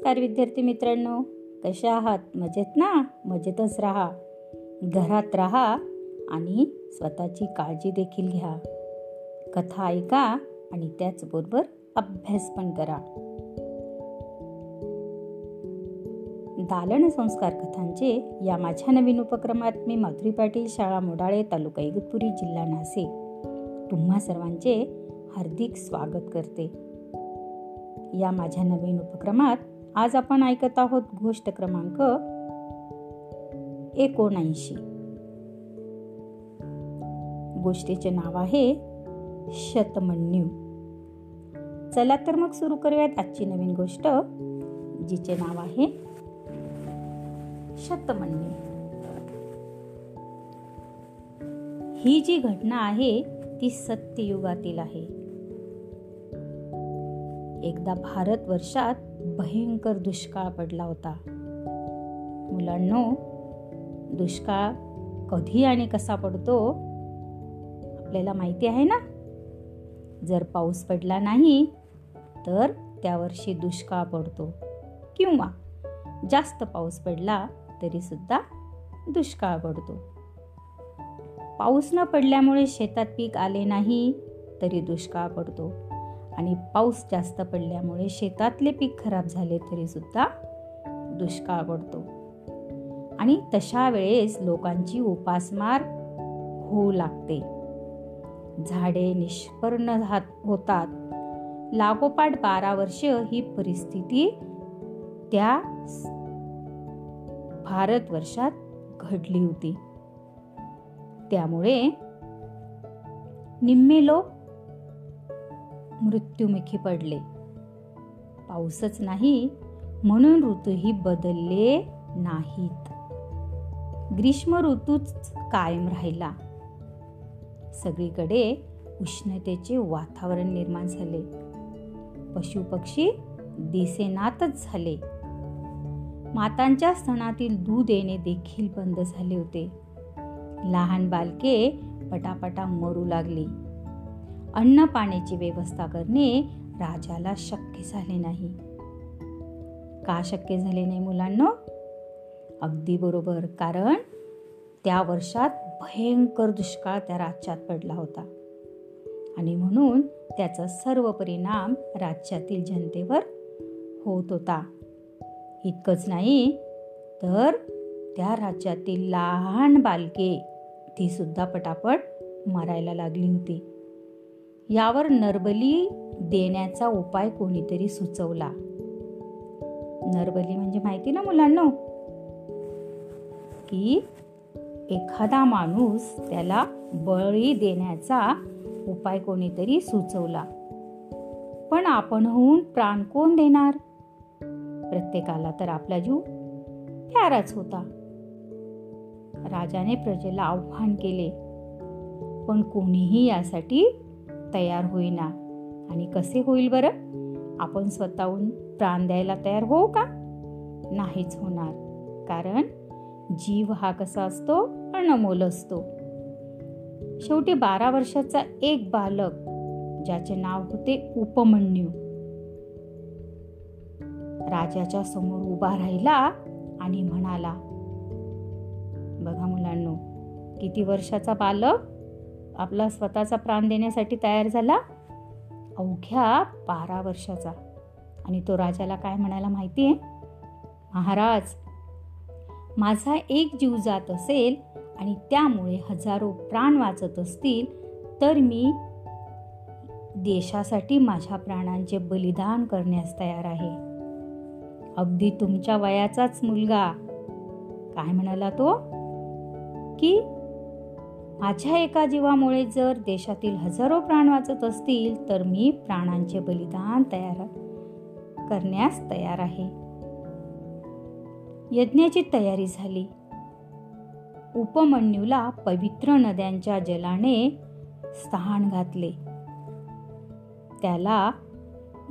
नमस्कार विद्यार्थी मित्रांनो. कशा आहात? मजेत ना? मजेतच राहा. घरात राहा आणि स्वतःची काळजी देखील घ्या. कथा ऐका आणि त्याचबरोबर अभ्यास पण करा. दालन संस्कार कथांचे या माझ्या नवीन उपक्रमात मी माधुरी पाटील शाळा मोडाळे तालुका इगतपुरी जिल्हा नाशिक. तुम्हा सर्वांचे हार्दिक स्वागत करते. या माझ्या नवीन उपक्रमात आज आपण ऐकत आहोत गोष्ट क्रमांक एकोणऐंशी. गोष्टीचे नाव आहे शतमन्यू. चला तर मग सुरू करूयात आजची नवीन गोष्ट जिचे नाव आहे शतमन्यू. ही जी घटना आहे ती सत्ययुगातील आहे. एकदा भारत वर्षात भयंकर दुष्काळ पडला होता. मुलांनो दुष्काळ कधी आणि कसा पडतो आपल्याला माहिती आहे ना? जर पाऊस पडला नाही तर त्या वर्षी दुष्काळ पडतो किंवा जास्त पाऊस पडला तरी सुद्धा दुष्काळ पडतो. पाऊस न पडल्यामुळे शेतात पीक आले नाही तरी दुष्काळ पडतो. आणि पाऊस जास्त पडल्यामुळे शेतातले पीक खराब झाले तरीसुद्धा दुष्काळ पडतो. आणि तशा वेळेस लोकांची उपासमार होऊ लागते. झाडे निष्पर्ण होतात. लागोपाठ बारा वर्ष ही परिस्थिती त्या भारतवर्षात घडली होती. त्यामुळे निम्मे लोक मृत्युमुखी पडले. पाऊसच नाही म्हणून ऋतूही बदलले नाहीत. ग्रीष्म ऋतूच कायम राहिला. सगळीकडे उष्णतेचे वातावरण निर्माण झाले. पशुपक्षी दिसेनातच झाले. मातांच्या स्तनातील दूध येणे देखील बंद झाले होते. लहान बालके पटापटा मरू लागली. अन्न पाण्याची व्यवस्था करणे राजाला शक्य झाले नाही. का शक्य झाले नाही मुलांना? अगदी बरोबर कारण त्या वर्षात भयंकर दुष्काळ त्या राज्यात पडला होता. आणि म्हणून त्याचा सर्व परिणाम राज्यातील जनतेवर होत होता. इतकंच नाही तर त्या राज्यातील लहान बालके ती सुद्धा पटापट मरायला लागली होती. यावर नरबली देण्याचा उपाय कोणीतरी सुचवला. नरबली म्हणजे माहिती ना मुलांना? की एखादा माणूस त्याला बळी देण्याचा उपाय कोणीतरी सुचवला. पण आपण होऊन प्राण कोण देणार? प्रत्येकाला तर आपला जीव प्याराच होता. राजाने प्रजेला आव्हान केले. पण कोणीही यासाठी तयार होईना. आणि कसे होईल बरं? आपण स्वतःहून प्राण द्यायला तयार होऊ का? नाहीच होणार. कारण जीव हा कसा असतो? अनमोल असतो. शेवटी बारा वर्षाचा एक बालक ज्याचे नाव होते उपमन्यू. राजाच्या समोर उभा राहिला आणि म्हणाला बघा मुलांनो किती वर्षाचा बालक आपला स्वतःचा प्राण देण्यासाठी तयार झाला अवघ्या बारा वर्षाचा. आणि तो राजाला काय म्हणायला माहिती आहे? महाराज माझा एक जीव जात असेल आणि त्यामुळे हजारो प्राण वाचत असतील तर मी देशासाठी माझ्या प्राणांचे बलिदान करण्यास तयार आहे. अगदी तुमच्या वयाचाच मुलगा. काय म्हणाला तो? की माझ्या एका जीवामुळे जर देशातील हजारो प्राण वाचत असतील तर मी प्राणांचे बलिदान तयार करण्यास तयार आहे. यज्ञाची तयारी झाली. उपमन्यूला पवित्र नद्यांच्या जलाने स्थान घातले. त्याला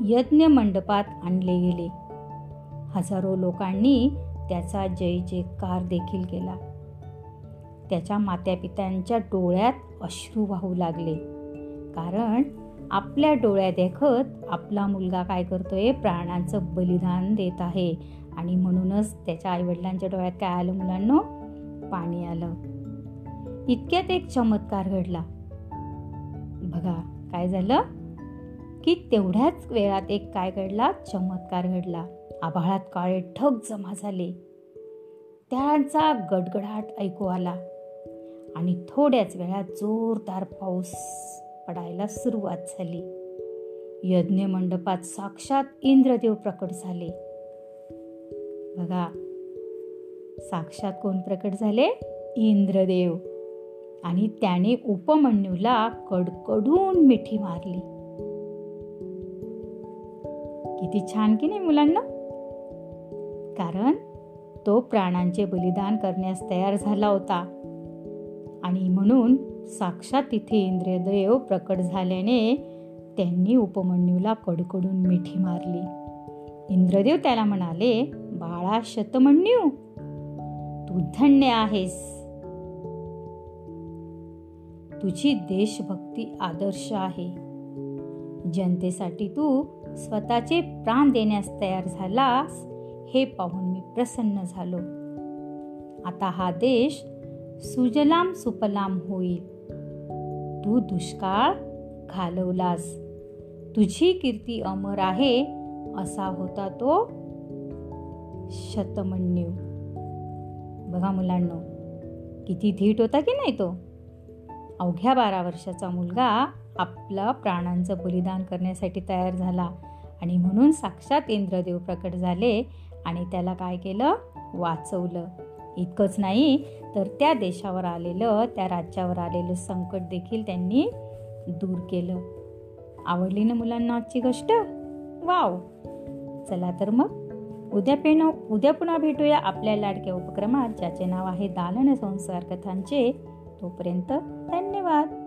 यज्ञ मंडपात आणले गेले. हजारो लोकांनी त्याचा जय जयकार देखील केला. त्याच्या मात्यापित्यांच्या डोळ्यात अश्रू वाहू लागले. कारण आपल्या डोळ्यात देखत आपला मुलगा काय करतोय? प्राणांचं बलिदान देत आहे. आणि म्हणूनच त्याच्या आईवडिलांच्या डोळ्यात काय आलं मुलांना? पाणी आलं. इतक्यात एक चमत्कार घडला. बघा काय झालं? की तेवढ्याच वेळात एक काय घडला? चमत्कार घडला. आभाळात काळे ठग जमा झाले. त्यांचा गडगडाट ऐकू आला. आणि थोड्याच वेळात जोरदार पाऊस पडायला सुरुवात झाली. यज्ञ मंडपात साक्षात इंद्रदेव प्रकट झाले. बघा साक्षात कोण प्रकट झाले? इंद्रदेव. आणि त्याने उपमन्यूला कडकडून मिठी मारली. किती छान की नाही मुलांना? कारण तो प्राणांचे बलिदान करण्यास तयार झाला होता. आणि म्हणून साक्षात तिथे इंद्रदेव प्रकट झाल्याने त्यांनी उपमन्यूला कडकडून मिठी मारली. इंद्रदेव त्याला म्हणाले बाळा शतमन्यू तू धन्य आहेस. तुझी देशभक्ती आदर्श आहे. जनतेसाठी तू स्वतःचे प्राण देण्यास तयार झालास हे पाहून मी प्रसन्न झालो. आता हा देश सुजलाम सुपलाम होईल. तू दुष्काळ घालवलास. तुझी कीर्ती अमर आहे असा होता तो शतमन्यू. बघा मुलांना किती धीट होता की नाही तो? अवघ्या बारा वर्षाचा मुलगा आपला प्राणांचं बलिदान करण्यासाठी तयार झाला आणि म्हणून साक्षात इंद्रदेव प्रकट झाले आणि त्याला काय केलं? वाचवलं. इतकंच नाही तर त्या देशावर आलेलं त्या राज्यावर आलेलं संकट देखील त्यांनी दूर केलं. आवडली ना मुलांना आजची गोष्ट? वाव! चला तर मग उद्या पेन उद्या पुन्हा भेटूया आपल्या लाडक्या उपक्रमात ज्याचे नाव आहे दालन संसार कथांचे. तोपर्यंत धन्यवाद!